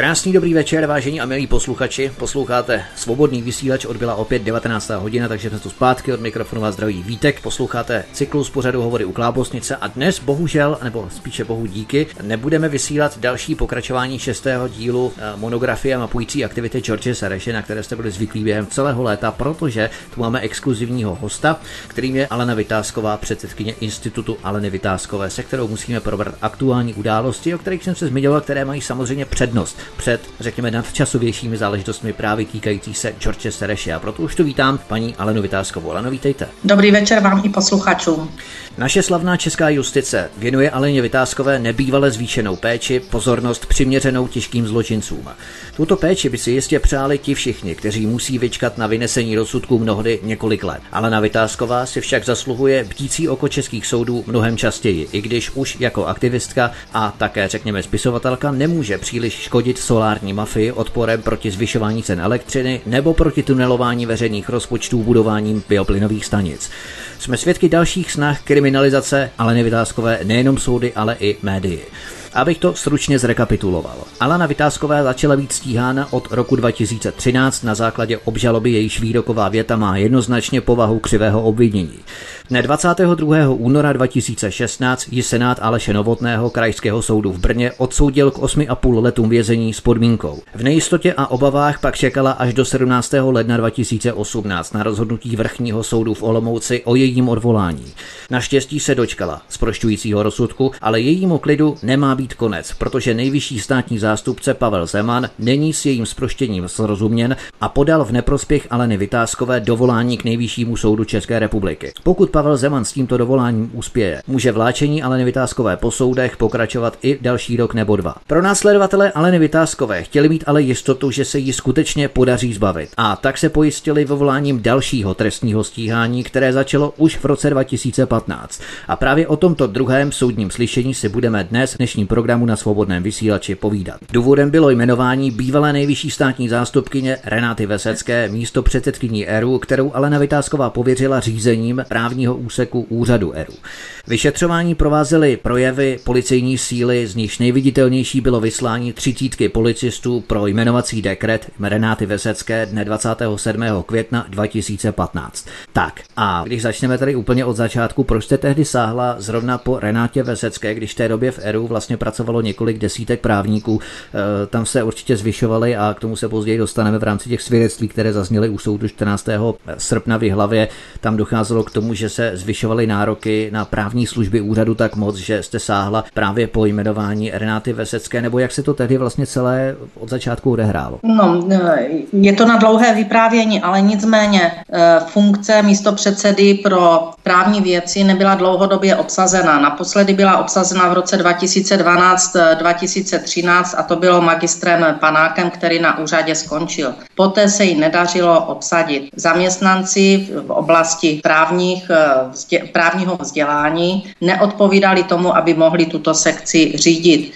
Krásný dobrý večer, vážení a milí posluchači. Posloucháte Svobodný vysílač, odbyla opět 19. hodina, takže jsme tu zpátky od mikrofonu vás zdraví Vítek. Posloucháte cyklus pořadu Hovory u Klábosnice a dnes bohužel, nebo spíše bohu díky, nebudeme vysílat další pokračování šestého dílu eh, monografie mapující aktivity George Sereše, na které jste byli zvyklí během celého léta, protože tu máme exkluzivního hosta, kterým je Alena Vytázková, předsedkyně Institutu Aleny Vytázkové, se kterou musíme probrat aktuální události, o kterých jsem se zmiňoval, které mají samozřejmě přednost před, řekněme, nadčasovějšími záležitostmi právě týkající se George Sereše. A proto už tu vítám paní Alenu Vytázkovou. Aleno, vítejte. Dobrý večer vám i posluchačům. Naše slavná česká justice věnuje Aleně Vytázkové nebývale zvýšenou péči, pozornost přiměřenou těžkým zločincům. Tuto péči by si jistě přáli ti všichni, kteří musí vyčkat na vynesení rozsudku mnohdy několik let. Alena Vytázková si však zasluhuje bdící oko českých soudů mnohem častěji, i když už jako aktivistka a také řekněme spisovatelka nemůže příliš škodit solární mafii odporem proti zvyšování cen elektřiny nebo proti tunelování veřejných rozpočtů budováním bioplynových stanic. Jsme svědky dalších snah kriminalizace, ale nevytázkové nejenom soudy, ale i médii. Abych to stručně zrekapituloval. Alana Vytázková začala být stíhána od roku 2013 na základě obžaloby, jejíž výroková věta má jednoznačně povahu křivého obvinění. Dne 22. února 2016 ji Senát Aleše Novotného Krajského soudu v Brně odsoudil k 8,5 letům vězení s podmínkou. V nejistotě a obavách pak čekala až do 17. ledna 2018 na rozhodnutí Vrchního soudu v Olomouci o jejím odvolání. Naštěstí se dočkala zprošťujícího rozsudku, ale jejímu klidu nemá být konec, protože nejvyšší státní zástupce Pavel Zeman není s jejím sproštěním srozuměn a podal v neprospěch Aleny Vytázkové dovolání k nejvyššímu soudu České republiky. Pokud Pavel Zeman s tímto dovoláním uspěje, může vláčení Aleny Vytázkové po soudech pokračovat i další rok nebo dva. Pro následovatele Aleny Vytázkové chtěli mít ale jistotu, že se jí skutečně podaří zbavit. A tak se pojistili vyvoláním dalšího trestního stíhání, které začalo už v roce 2015. A právě o tomto druhém soudním slyšení si budeme dnes dnešním programu na svobodném vysílači povídat. Důvodem bylo jmenování bývalé nejvyšší státní zástupkyně Renáty Vesecké místo předsedkyní ERU, kterou Alena Vytázková pověřila řízením právního úseku úřadu ERU. Vyšetřování provázely projevy policejní síly, z nichž nejviditelnější bylo vyslání třicítky policistů pro jmenovací dekret Renáty Vesecké dne 27. května 2015. Tak a když začneme tady úplně od začátku, proč jste tehdy sáhla zrovna po Renátě Vesecké, když v té době v ERU vlastně pracovalo několik desítek právníků, e, tam se určitě zvyšovaly a k tomu se později dostaneme v rámci těch svědectví, které zazněly u soudu 14. srpna v hlavě. Tam docházelo k tomu, že se zvyšovaly nároky na právní služby úřadu tak moc, že jste sáhla právě po jmenování Renáty Vesecké, nebo jak se to tehdy vlastně celé od začátku odehrálo? No, e, je to na dlouhé vyprávění, ale nicméně e, funkce místo předsedy pro právní věci nebyla dlouhodobě obsazena. Naposledy byla obsazena v roce 2012-2013 a to bylo magistrem Panákem, který na úřadě skončil. Poté se jí nedařilo obsadit. Zaměstnanci v oblasti právních, e, vzdě, právního vzdělání neodpovídali tomu, aby mohli tuto sekci řídit.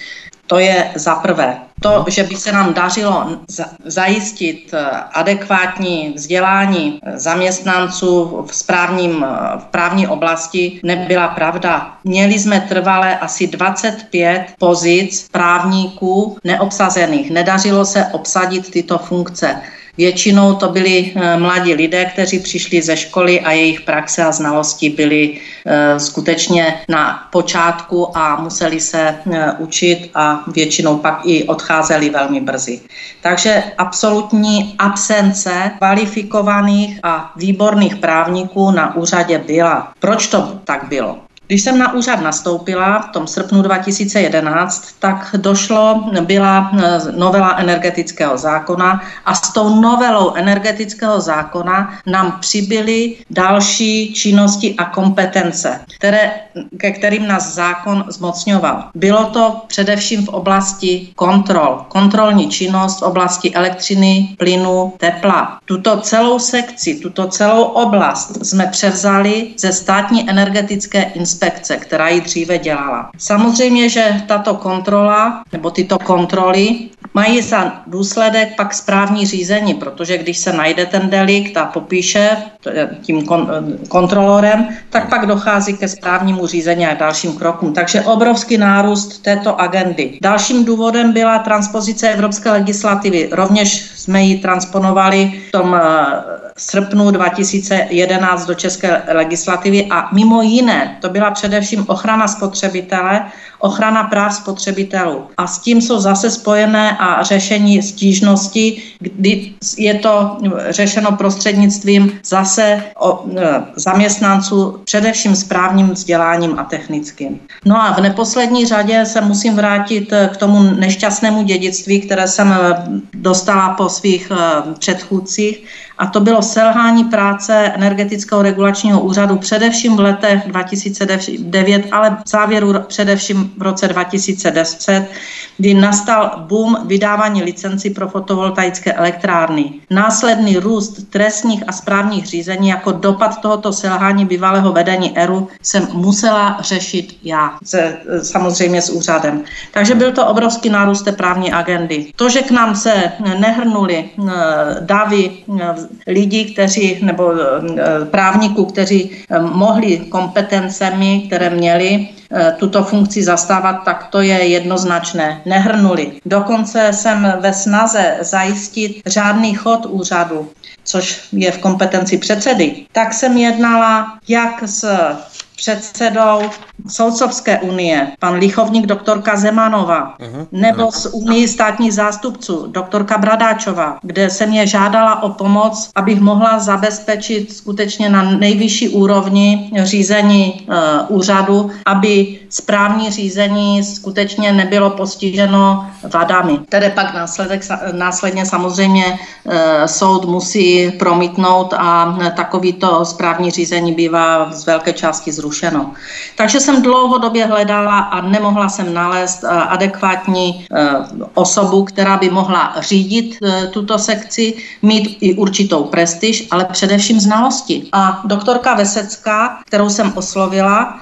To je za prvé. To, že by se nám dařilo zajistit eh, adekvátní vzdělání eh, zaměstnanců v, správním, eh, v právní oblasti, nebyla pravda. Měli jsme trvalé asi 25 pozic právníků neobsazených. Nedařilo se obsadit tyto funkce. Většinou to byli eh, mladí lidé, kteří přišli ze školy a jejich praxe a znalosti byly eh, skutečně na počátku a museli se eh, učit a většinou pak i odcházeli velmi brzy. Takže absolutní absence kvalifikovaných a výborných právníků na úřadě byla. Proč to tak bylo? Když jsem na úřad nastoupila v tom srpnu 2011, tak došlo, byla eh, novela energetického zákona a s tou novelou energetického zákona nám přibyly další činnosti a kompetence, které, ke kterým nás zákon zmocňoval. Bylo to především v oblasti kontrol, kontrolní činnost v oblasti elektřiny, plynu, tepla. Tuto celou sekci, tuto celou oblast jsme převzali ze státní energetické inspekce inspekce, která ji dříve dělala. Samozřejmě, že tato kontrola nebo tyto kontroly mají za důsledek pak správní řízení, protože když se najde ten delikt a popíše tím kontrolorem, tak pak dochází ke správnímu řízení a dalším krokům. Takže obrovský nárůst této agendy. Dalším důvodem byla transpozice evropské legislativy. Rovněž jsme ji transponovali v tom eh, srpnu 2011 do české legislativy a mimo jiné to byla především ochrana spotřebitele, ochrana práv spotřebitelů. A s tím jsou zase spojené a řešení stížnosti, kdy je to řešeno prostřednictvím zase o, e, zaměstnanců především správním vzděláním a technickým. No a v neposlední řadě se musím vrátit e, k tomu nešťastnému dědictví, které jsem e, dostala po svých předchůdcích, a to bylo selhání práce energetického regulačního úřadu především v letech 2009, ale v závěru především v roce 2010, kdy nastal boom vydávání licencí pro fotovoltaické elektrárny. Následný růst trestních a správních řízení jako dopad tohoto selhání bývalého vedení ERU jsem musela řešit já, se, samozřejmě s úřadem. Takže byl to obrovský nárůst té právní agendy. To, že k nám se nehrnuli eh, davy eh, lidí, kteří, nebo eh, právníků, kteří mohli kompetencemi, které měli, Eh, tuto funkci zastávat, tak to je jednoznačné. Nehrnuli. Dokonce jsem ve snaze zajistit řádný chod úřadu, což je v kompetenci předsedy, tak jsem jednala jak s předsedou Soudcovské unie, pan Lichovník doktorka Zemanova, uh-huh. nebo z Unii státních zástupců, doktorka Bradáčová, kde jsem je žádala o pomoc, abych mohla zabezpečit skutečně na nejvyšší úrovni řízení uh, úřadu, aby správní řízení skutečně nebylo postiženo vadami. Tedy pak následek, následně samozřejmě uh, soud musí promítnout a takovýto správní řízení bývá z velké části zrušeno. Takže jsem dlouhodobě hledala a nemohla jsem nalézt eh, adekvátní eh, osobu, která by mohla řídit eh, tuto sekci, mít i určitou prestiž, ale především znalosti. A doktorka Vesecká, kterou jsem oslovila,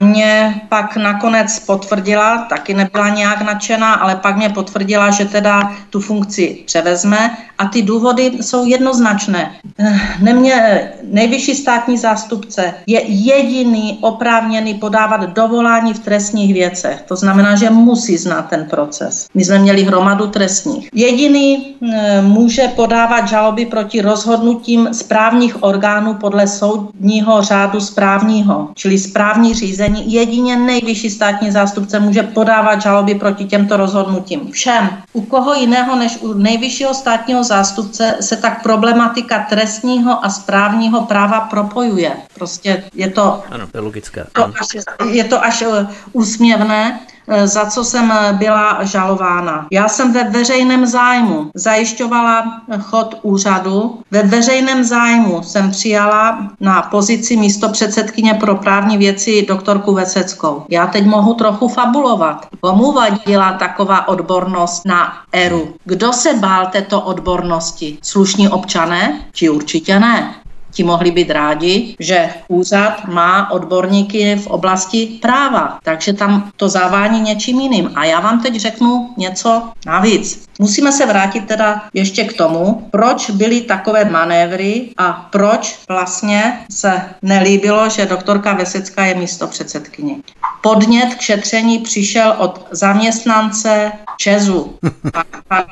mě pak nakonec potvrdila, taky nebyla nějak nadšená, ale pak mě potvrdila, že teda tu funkci převezme a ty důvody jsou jednoznačné. Nemě, nejvyšší státní zástupce je jediný oprávněný podávat dovolání v trestních věcech. To znamená, že musí znát ten proces. My jsme měli hromadu trestních. Jediný e, může podávat žaloby proti rozhodnutím správních orgánů podle soudního řádu správního, čili správní řízení. Jedině nejvyšší státní zástupce může podávat žaloby proti těmto rozhodnutím. Všem. U koho jiného než u nejvyššího státního zástupce se tak problematika trestního a správního práva propojuje. Prostě je to... Ano, je logické. To až, je to až eh, úsměvné, eh, za co jsem eh, byla žalována. Já jsem ve veřejném zájmu zajišťovala chod úřadu. Ve veřejném zájmu jsem přijala na pozici místo předsedkyně pro právní věci doktorku Veseckou. Já teď mohu trochu fabulovat. Komu vadila taková odbornost na ERU? Kdo se bál této odbornosti? Slušní občané? Či určitě ne ti mohli být rádi, že úřad má odborníky v oblasti práva, takže tam to zavání něčím jiným. A já vám teď řeknu něco navíc. Musíme se vrátit teda ještě k tomu, proč byly takové manévry a proč vlastně se nelíbilo, že doktorka Vesecká je místo předsedkyně. Podnět k šetření přišel od zaměstnance Čezu. Pan,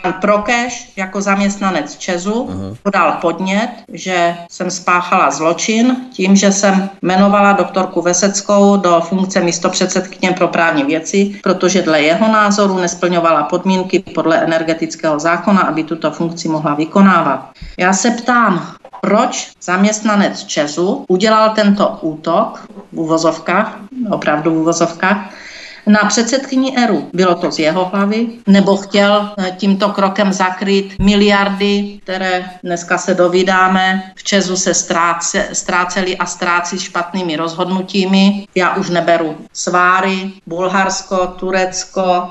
pan Prokeš jako zaměstnanec Čezu podal podnět, že jsem spáchala zločin tím, že jsem jmenovala doktorku Veseckou do funkce místo předsedkyně pro právní věci, protože dle jeho názoru nesplňovala podmínky podle energetického zákona, aby tuto funkci mohla vykonávat. Já se ptám, proč zaměstnanec Česu udělal tento útok v uvozovkách, opravdu v uvozovkách, na předsedkyni ERU. Bylo to z jeho hlavy, nebo chtěl eh, tímto krokem zakrýt miliardy, které dneska se dovídáme. V Česu se ztráce, ztráceli a ztrácí špatnými rozhodnutími. Já už neberu Sváry, Bulharsko, Turecko,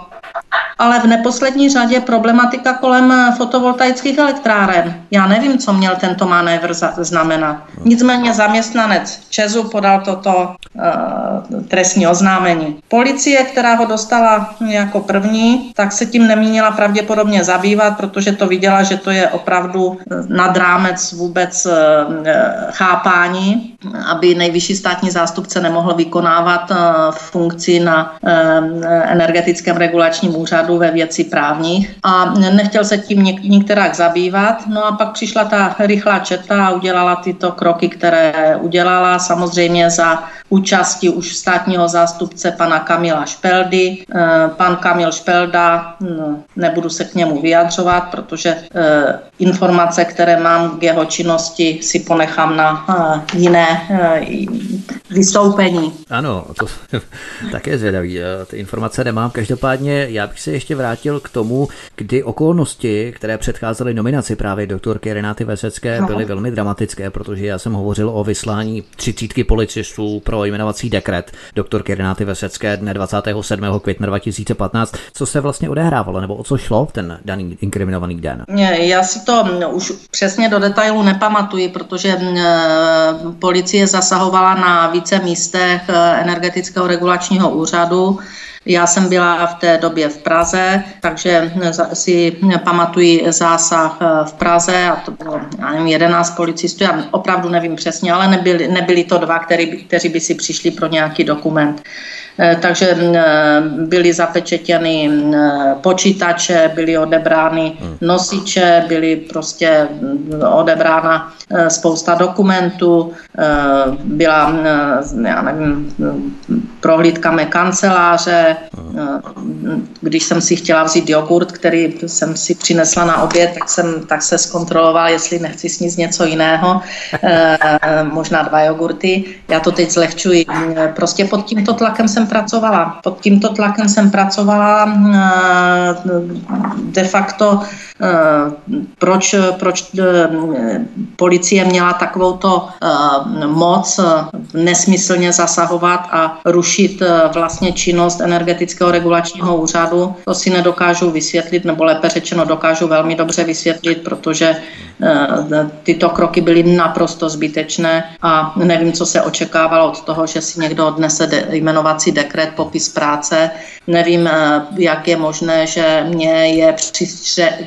ale v neposlední řadě problematika kolem fotovoltaických elektráren. Já nevím, co měl tento manévr znamenat. Nicméně zaměstnanec Česu podal toto uh, trestní oznámení. Policie, která ho dostala jako první, tak se tím nemínila pravděpodobně zabývat, protože to viděla, že to je opravdu nad rámec vůbec uh, chápání, aby nejvyšší státní zástupce nemohl vykonávat uh, funkci na energetickém regulačním úřadu ve věci právních a nechtěl se tím něk- některák zabývat. No a pak přišla ta rychlá četa a udělala tyto kroky, které udělala, samozřejmě za účasti už státního zástupce pana Kamila Špeldy. Eh, pan Kamil Špelda, hm, nebudu se k němu vyjadřovat, protože eh, informace, které mám k jeho činnosti, si ponechám na eh, jiné vystoupení. Ano, to také zvědavý. Ty informace nemám. Každopádně já bych se ještě vrátil k tomu, kdy okolnosti, které předcházely nominaci právě doktorky Renáty Vesecké, byly velmi dramatické, protože já jsem hovořil o vyslání třicítky policistů pro jmenovací dekret doktorky Renáty Vesecké dne 27. května 2015. Co se vlastně odehrávalo, nebo o co šlo v ten daný inkriminovaný den? Já si to už přesně do detailu nepamatuji, protože policie zasahovala na více místech e, energetického regulačního úřadu. Já jsem byla v té době v Praze, takže si pamatuji zásah eh, v Praze a to bylo, já nevím, 11 policistů, já opravdu nevím přesně, ale nebyli, nebyli to dva, který, kteří by si přišli pro nějaký dokument. Eh, takže mm, eh, byly zapečetěny mm, počítače, byly odebrány hmm. nosiče, byly prostě mm, odebrána spousta dokumentů, byla, já nevím, prohlídka mé kanceláře, když jsem si chtěla vzít jogurt, který jsem si přinesla na oběd, tak, jsem, tak se zkontrolovala, jestli nechci sníst něco jiného, možná dva jogurty. Já to teď zlehčuji. Prostě pod tímto tlakem jsem pracovala. Pod tímto tlakem jsem pracovala de facto proč, proč policie měla takovouto moc nesmyslně zasahovat a rušit vlastně činnost energetického regulačního úřadu. To si nedokážu vysvětlit, nebo lépe řečeno dokážu velmi dobře vysvětlit, protože tyto kroky byly naprosto zbytečné a nevím, co se očekávalo od toho, že si někdo odnese de- jmenovací dekret, popis práce. Nevím, jak je možné, že mě je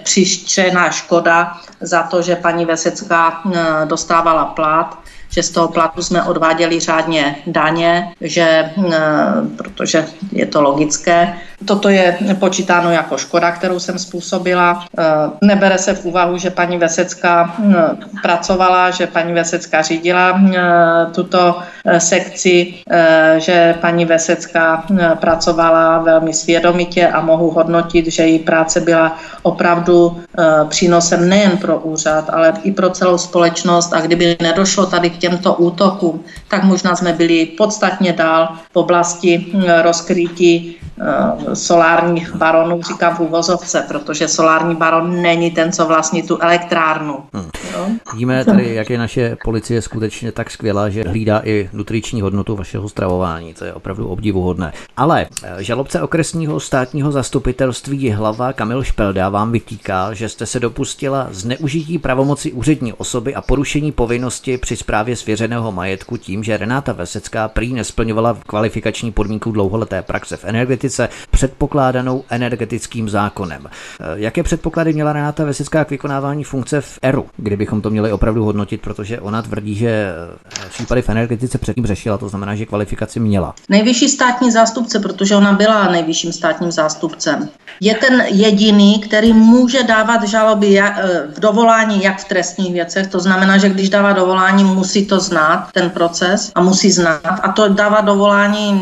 přištřená škoda za to, že paní Vesecká dostávala plat že z toho platu jsme odváděli řádně daně, že, protože je to logické. Toto je počítáno jako škoda, kterou jsem způsobila. Nebere se v úvahu, že paní Vesecká pracovala, že paní Vesecká řídila tuto sekci, že paní Vesecká pracovala velmi svědomitě a mohu hodnotit, že její práce byla opravdu přínosem nejen pro úřad, ale i pro celou společnost a kdyby nedošlo tady k těmto útokům, tak možná jsme byli podstatně dál v oblasti hm, rozkrytí eh, solárních baronů, říkám v úvozovce, protože solární baron není ten, co vlastní tu elektrárnu. Hmm. Víme tady, jak je naše policie skutečně tak skvělá, že hlídá i nutriční hodnotu vašeho stravování. To je opravdu obdivuhodné. Ale eh, žalobce okresního státního zastupitelství hlava Kamil Špelda vám vytýká, že jste se dopustila zneužití pravomoci úřední osoby a porušení povinnosti při správě svěřeného majetku tím, že Renáta Vesecká prý nesplňovala kvalifikační podmínku dlouholeté praxe v energetice předpokládanou energetickým zákonem. Eh, jaké předpoklady měla Renáta Vesecká k vykonávání funkce v ERU, kdybychom to měli opravdu hodnotit, protože ona tvrdí, že eh, případy v energetice předtím řešila, to znamená, že kvalifikaci měla. Nejvyšší státní zástupce, protože ona byla nejvyšším státním zástupcem, je ten jediný, který může dávat žaloby eh, v dovolání jak v trestních věcech, to znamená, že když dává dovolání, musí to znát, ten proces a musí znát. A to dává dovolání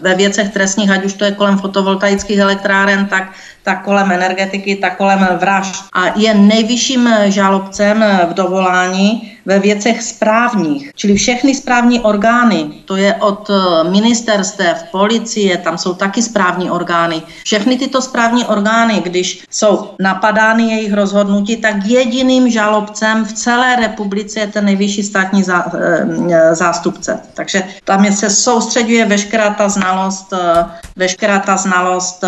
ve věcech trestních, ať už to je kolem fotovoltaických elektráren, tak tak kolem energetiky, tak kolem vražd. A je nejvyšším žalobcem v dovolání ve věcech správních, čili všechny správní orgány, to je od eh, ministerstev, policie, tam jsou taky správní orgány. Všechny tyto správní orgány, když jsou napadány jejich rozhodnutí, tak jediným žalobcem v celé republice je ten nejvyšší státní zá, eh, zástupce. Takže tam se soustředuje veškerá ta znalost, eh, veškerá ta znalost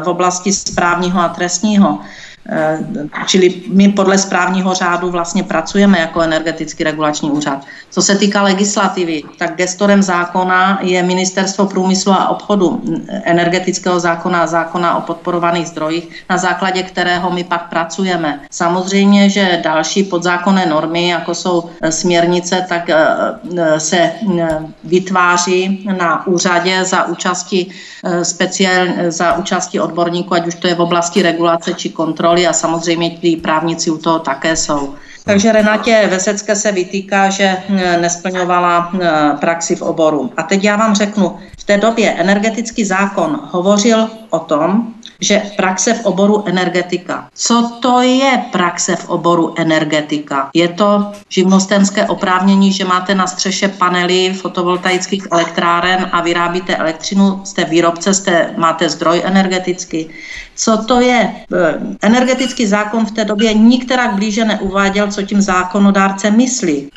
v oblasti správního a trestního. Eh, čili my podle správního řádu vlastně pracujeme jako energetický regulační úřad. Co se týká legislativy, tak gestorem zákona je Ministerstvo průmyslu a obchodu, energetického zákona a zákona o podporovaných zdrojích, na základě kterého my pak pracujeme. Samozřejmě, že další podzákonné normy, jako jsou eh, směrnice, tak eh, se vytváří na úřadě za účasti speciál, za účasti odborníků, ať už to je v oblasti regulace či kontroly kontroly a samozřejmě tí právníci u toho také jsou. Takže Renatě Vesecké se vytýká, že eh, nesplňovala eh, praxi v oboru. A teď já vám řeknu, v té době energetický zákon hovořil o tom, že praxe v oboru energetika. Co to je praxe v oboru energetika? Je to živnostenské oprávnění, že máte na střeše panely fotovoltaických elektráren a vyrábíte elektřinu, jste výrobce, jste, máte zdroj energetický. Co to je? E, energetický zákon v té době nikterak blíže neuváděl, co tím zákonodárce myslí.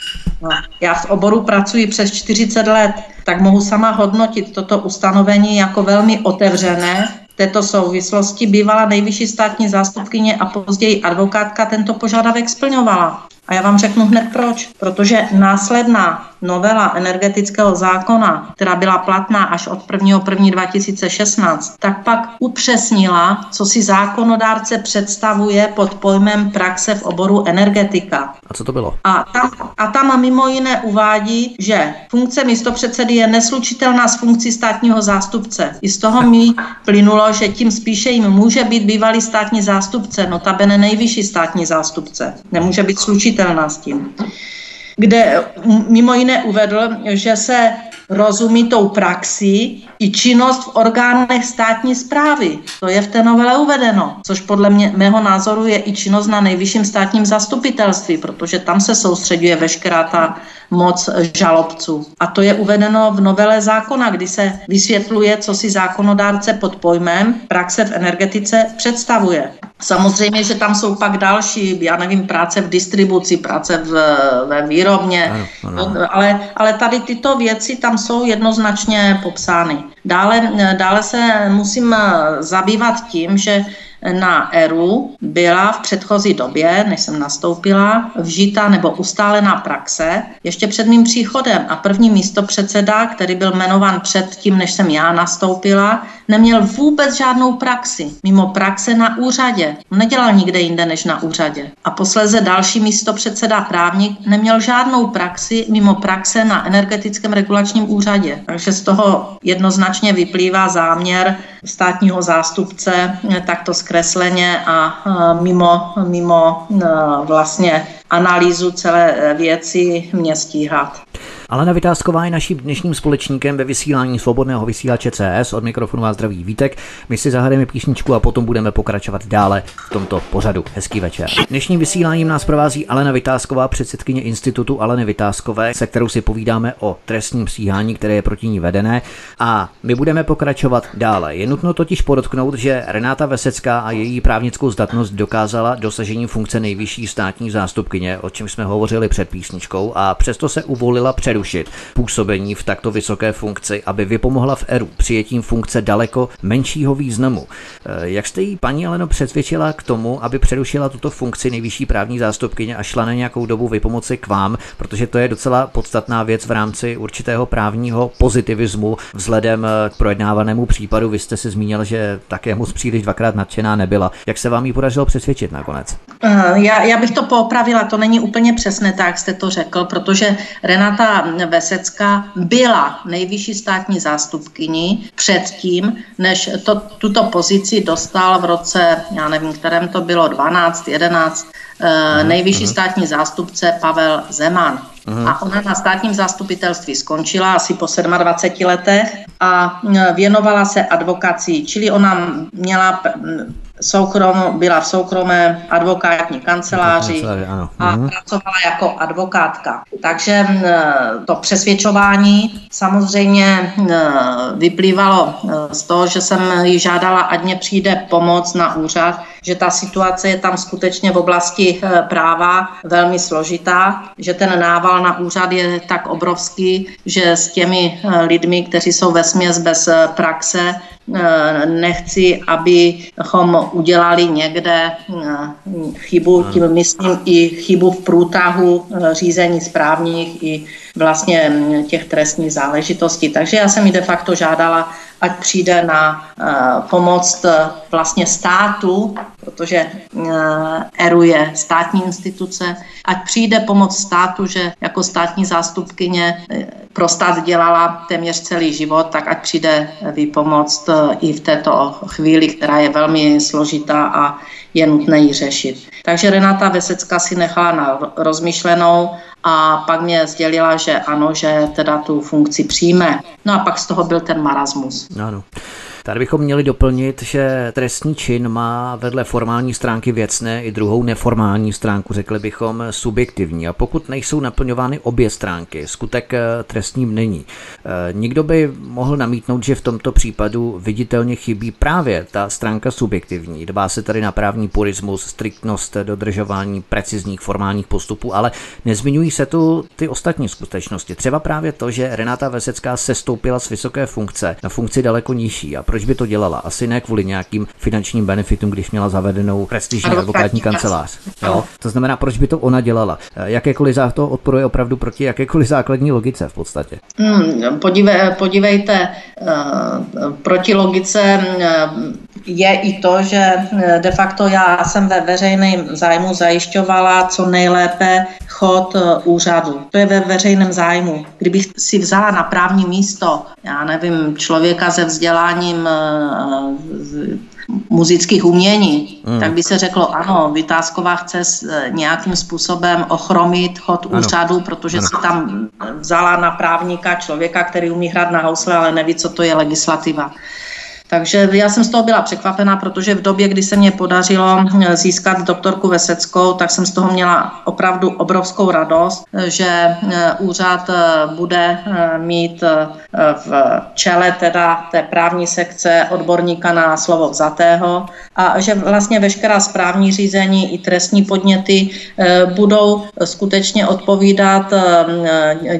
No, já v oboru pracuji přes 40 let, tak mohu sama hodnotit toto ustanovení jako velmi otevřené, této souvislosti bývala nejvyšší státní zástupkyně a později advokátka tento požadavek splňovala. A já vám řeknu hned proč. Protože následná novela energetického zákona, která byla platná až od 1.1.2016, tak pak upřesnila, co si zákonodárce představuje pod pojmem praxe v oboru energetika. A co to bylo? A tam, a tam mimo jiné uvádí, že funkce místopředsedy je neslučitelná s funkcí státního zástupce. I z toho mi plynulo, že tím spíše jim může být bývalý státní zástupce, notabene nejvyšší státní zástupce. Nemůže být slučitelná s tím kde mimo jiné uvedl, že se rozumí tou praxí i činnost v orgánech státní zprávy. To je v té novele uvedeno, což podle mě, mého názoru je i činnost na nejvyšším státním zastupitelství, protože tam se soustředuje veškerá ta moc žalobců. A to je uvedeno v novele zákona, kdy se vysvětluje, co si zákonodárce pod pojmem praxe v energetice představuje. Samozřejmě, že tam jsou pak další, já nevím, práce v distribuci, práce v, ve výrobně, ano, ano. No, ale, ale tady tyto věci tam jsou jednoznačně popsány. Dále, dále se musím zabývat tím, že na ERU byla v předchozí době, než jsem nastoupila, vžita nebo ustálená praxe ještě před mým příchodem a první místo předseda, který byl jmenován před tím, než jsem já nastoupila, neměl vůbec žádnou praxi, mimo praxe na úřadě. Nedělal nikde jinde než na úřadě. A posléze další místo předseda právník neměl žádnou praxi mimo praxe na energetickém regulačním úřadě. Takže z toho jednoznačně vyplývá záměr státního zástupce takto zkresleně a mimo, mimo vlastně analýzu celé věci mě stíhat. Alena Vytázková je naším dnešním společníkem ve vysílání svobodného vysílače CS. Od mikrofonu vás zdraví Vítek. My si zahrajeme písničku a potom budeme pokračovat dále v tomto pořadu. Hezký večer. Dnešním vysíláním nás provází Alena Vytázková, předsedkyně Institutu Aleny Vytázkové, se kterou si povídáme o trestním stíhání, které je proti ní vedené. A my budeme pokračovat dále. Je nutno totiž podotknout, že Renáta Vesecká a její právnickou zdatnost dokázala dosažení funkce nejvyšší státní zástupkyně, o čem jsme hovořili před písničkou, a přesto se uvolila přerušit působení v takto vysoké funkci, aby vypomohla v ERU přijetím funkce daleko menšího významu. Eh, jak jste jí, paní Aleno, přesvědčila k tomu, aby přerušila tuto funkci nejvyšší právní zástupkyně a šla na nějakou dobu vypomoci k vám, protože to je docela podstatná věc v rámci určitého právního pozitivismu vzhledem eh, k projednávanému případu. Vy jste si zmínil, že také moc příliš dvakrát nadšená nebyla. Jak se vám ji podařilo přesvědčit nakonec? Eh, já, já bych to poopravila, to není úplně přesné, tak jste to řekl, protože Renata Vesecká byla nejvyšší státní zástupkyní předtím, než to, tuto pozici dostal v roce, já nevím, kterém to bylo, 12, 11, uh, nejvyšší státní zástupce Pavel Zeman. Aha. A ona na státním zastupitelství skončila asi po 27 letech a eh, věnovala se advokací, čili ona měla soukrom, byla v soukromé advokátní kanceláři a mhm. pracovala jako advokátka. Takže to přesvědčování samozřejmě vyplývalo z toho, že jsem ji žádala, ať mě přijde pomoc na úřad, že ta situace je tam skutečně v oblasti e, práva velmi složitá, že ten nával na úřad je tak obrovský, že s těmi e, lidmi, kteří jsou ve směs bez e, praxe, nechci, abychom udělali někde chybu, tím myslím i chybu v průtahu řízení správních i vlastně těch trestních záležitostí. Takže já jsem ji de facto žádala, ať přijde na pomoc eh, vlastně státu, protože ERU je státní instituce, ať přijde pomoc státu, že jako státní zástupkyně pro stát dělala téměř celý život, tak ať přijde vypomoct i v této chvíli, která je velmi složitá a je nutné ji řešit. Takže Renata Vesecka si nechala na rozmyšlenou a pak mě sdělila, že ano, že teda tu funkci přijme. No a pak z toho byl ten marasmus. Ano. Tady bychom měli doplnit, že trestní čin má vedle formální stránky věcné i druhou neformální stránku, řekli bychom subjektivní. A pokud nejsou naplňovány obě stránky, skutek eh, trestním není. Eh, nikdo by mohl namítnout, že v tomto případu viditelně chybí právě ta stránka subjektivní. Dbá se tady na právní purismus, striktnost dodržování precizních formálních postupů, ale nezmiňují se tu ty ostatní skutečnosti. Třeba právě to, že Renata Vesecká se stoupila z vysoké funkce na funkci daleko nižší a proč by to dělala? Asi ne kvůli nějakým finančním benefitům, když měla zavedenou prestižní advokátní kancelář. Jo? To znamená, proč by to ona dělala? Jakékoliv za to odporuje opravdu proti jakékoliv základní logice v podstatě. Hmm, podívej, podívejte, uh, proti logice uh, je i to, že de facto já jsem ve veřejném zájmu zajišťovala co nejlépe chod úřadu. To je ve veřejném zájmu. Kdybych si vzala na právní místo, já nevím, člověka se vzděláním muzických umění, hmm. tak by se řeklo, ano, Vytázková chce nějakým způsobem ochromit chod ano. úřadu, protože ano. si tam vzala na právníka člověka, který umí hrát na housle, ale neví, co to je legislativa. Takže já jsem z toho byla překvapená, protože v době, kdy se mě podařilo eh, získat doktorku Veseckou, tak jsem z toho měla opravdu obrovskou radost, že eh, úřad eh, bude mít v čele teda té právní sekce odborníka na slovo vzatého a že vlastně veškerá správní řízení i trestní podněty budou skutečně odpovídat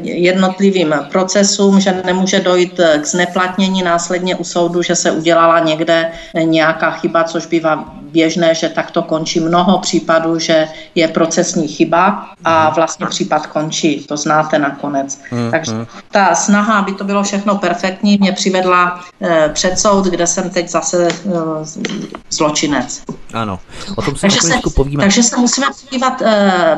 jednotlivým procesům, že nemůže dojít k zneplatnění následně u soudu, že se udělala někde nějaká chyba, což bývá běžné, že takto končí mnoho případů, že je procesní chyba a mhm. vlastně případ končí. To znáte nakonec. Mm, Takže ta snaha, aby to bylo všechno perfektní, mě přivedla eh, před soud, kde jsem teď zase eh, zločinec. Ano, o tom se takže se, povíme. Takže se musíme podívat, eh,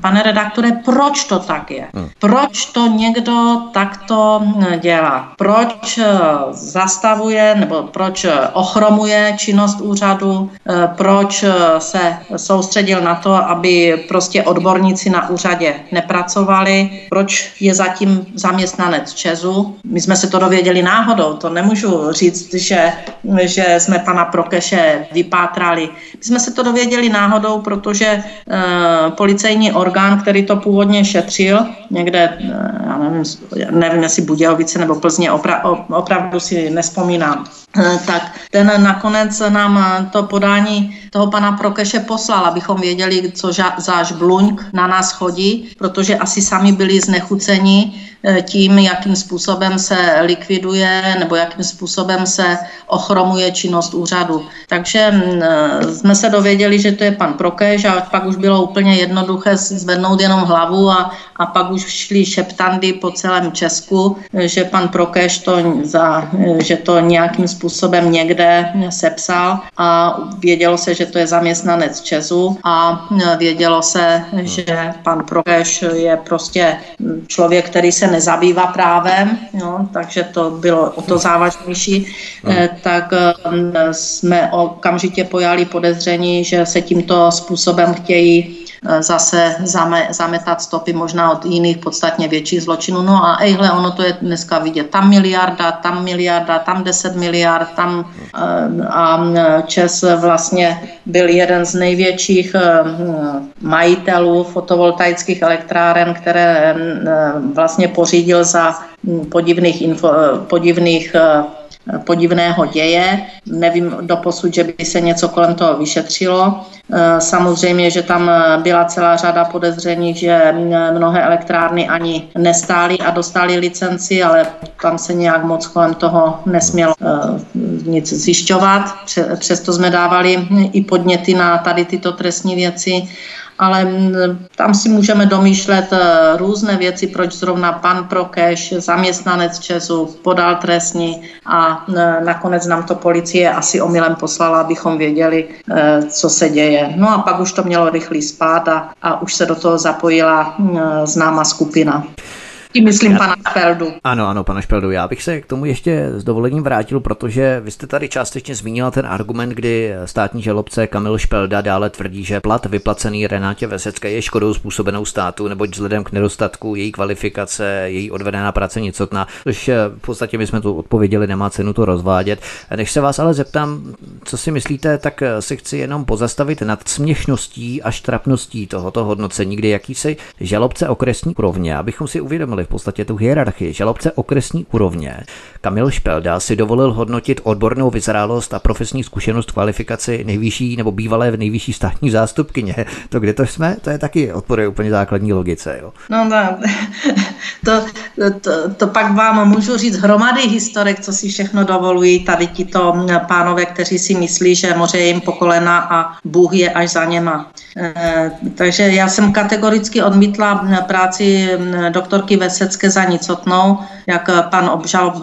pane redaktore, proč to tak je. Mm. Proč to někdo takto dělá? Proč zastavuje nebo proč ochromuje činnost úřadu? eh, proč eh, se soustředil na to, aby prostě odborníci na úřadě nepracovali, proč je zatím zaměstnanec Česu. My jsme se to dověděli náhodou, to nemůžu říct, že, že jsme pana Prokeše vypátrali. My jsme se to dověděli náhodou, protože uh, policejní orgán, který to původně šetřil, někde, já nevím, nevím jestli Budějovice nebo Plzně, opra, opravdu si nespomínám, uh, tak ten nakonec nám to podání toho pana Prokeše poslal, abychom věděli, co záž Bluňk na nás chodí, protože asi sami byli znechuceni Eh, tím, jakým způsobem se likviduje nebo jakým způsobem se ochromuje činnost úřadu. Takže mm, eh, jsme se dověděli, že to je pan Prokeš a pak už bylo úplně jednoduché zvednout jenom hlavu a, a pak už šli šeptandy po celém Česku, eh, že pan Prokeš to, za, že to nějakým způsobem někde sepsal a vědělo se, že to je zaměstnanec Česu a vědělo se, že pan Prokeš je prostě člověk, který se nezabývá právem, jo, takže to bylo o to závažnější, no. tak eh, jsme okamžitě pojali podezření, že se tímto způsobem chtějí zase zame, zametat stopy možná od jiných podstatně větších zločinů. No a ejhle, ono to je dneska vidět. Tam miliarda, tam miliarda, tam 10 miliard, tam a Čes vlastně byl jeden z největších majitelů fotovoltaických elektráren, které vlastně pořídil za podivných, info, podivných podivného děje. Nevím doposud, že by se něco kolem toho vyšetřilo. Samozřejmě, že tam byla celá řada podezření, že mnohé elektrárny ani nestály a dostali licenci, ale tam se nějak moc kolem toho nesmělo nic zjišťovat. Přesto jsme dávali i podněty na tady tyto trestní věci ale tam si můžeme domýšlet eh, různé věci, proč zrovna pan Prokeš, zaměstnanec Česu, podal trestní a eh, nakonec nám to policie asi omylem poslala, abychom věděli, eh, co se děje. No a pak už to mělo rychlý spát a, a už se do toho zapojila známá skupina. Tím myslím já... pana Špeldu. Ano, ano, pana Špeldu. Já bych se k tomu ještě s dovolením vrátil, protože vy jste tady částečně zmínila ten argument, kdy státní žalobce Kamil Špelda dále tvrdí, že plat vyplacený Renátě Vesecké je škodou způsobenou státu, neboť vzhledem k nedostatku její kvalifikace, její odvedená práce nicotná, což v podstatě my jsme tu odpověděli, nemá cenu to rozvádět. Než se vás ale zeptám, co si myslíte, tak se chci jenom pozastavit nad směšností a štrapností tohoto hodnocení, kdy jakýsi žalobce okresní úrovně, abychom si uvědomili, v podstatě tu hierarchii. Žalobce okresní úrovně Kamil Špelda si dovolil hodnotit odbornou vyzrálost a profesní zkušenost kvalifikaci nejvyšší nebo bývalé v nejvyšší státní zástupkyně. To, kde to jsme, to je taky odporuje úplně základní logice. Jo. No, no to, to, to, pak vám můžu říct hromady historek, co si všechno dovolují tady tito pánové, kteří si myslí, že moře jim po kolena a Bůh je až za něma. E, takže já jsem kategoricky odmítla práci doktorky Vesecké za nicotnou, jak pan obžal,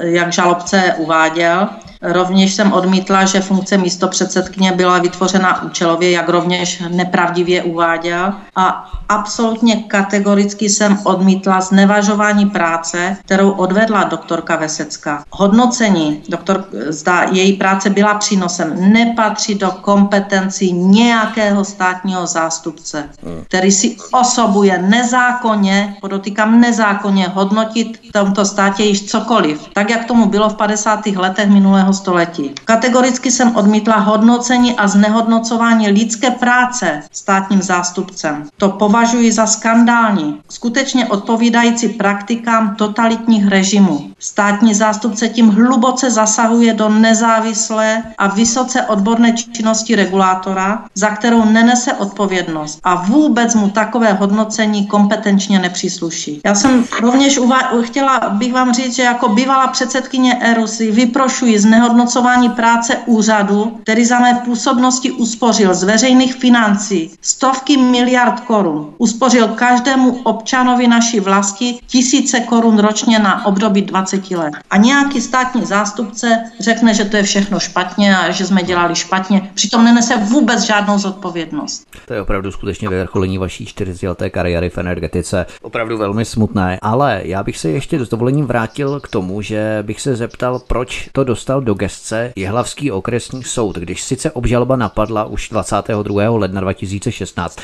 jak žalobce uváděl. Rovněž jsem odmítla, že funkce místo předsedkyně byla vytvořena účelově, jak rovněž nepravdivě uváděl. A absolutně kategoricky jsem odmítla znevažování práce, kterou odvedla doktorka Vesecká. Hodnocení, doktor, zda její práce byla přínosem, nepatří do kompetencí nějakého státního zástupce, který si osobuje nezákonně, podotýkám nezákonně, hodnotit v tomto státě již cokoliv, tak jak tomu bylo v 50. letech minulého století. Kategoricky jsem odmítla hodnocení a znehodnocování lidské práce státním zástupcem. To považuji za skandální, skutečně odpovídající praktikám totalitních režimů. Státní zástupce tím hluboce zasahuje do nezávislé a vysoce odborné činnosti regulátora, za kterou nenese odpovědnost a vůbec mu takové hodnocení kompetenčně nepřísluší. Já jsem rovněž uva- chtěla bych vám říct, že jako bývalá předsedkyně ERU si vyprošuji znehodnocování práce úřadu, který za mé působnosti uspořil z veřejných financí stovky miliard korun uspořil každému občanovi naší vlasti tisíce korun ročně na období 20 let. A nějaký státní zástupce řekne, že to je všechno špatně a že jsme dělali špatně, přitom nenese vůbec žádnou zodpovědnost. To je opravdu skutečně vyvrcholení vaší čtyřleté kariéry v energetice. Opravdu velmi smutné, ale já bych se ještě s dovolením vrátil k tomu, že bych se zeptal, proč to dostal do gestce Jihlavský okresní soud, když sice obžaloba napadla už 22. ledna 2016,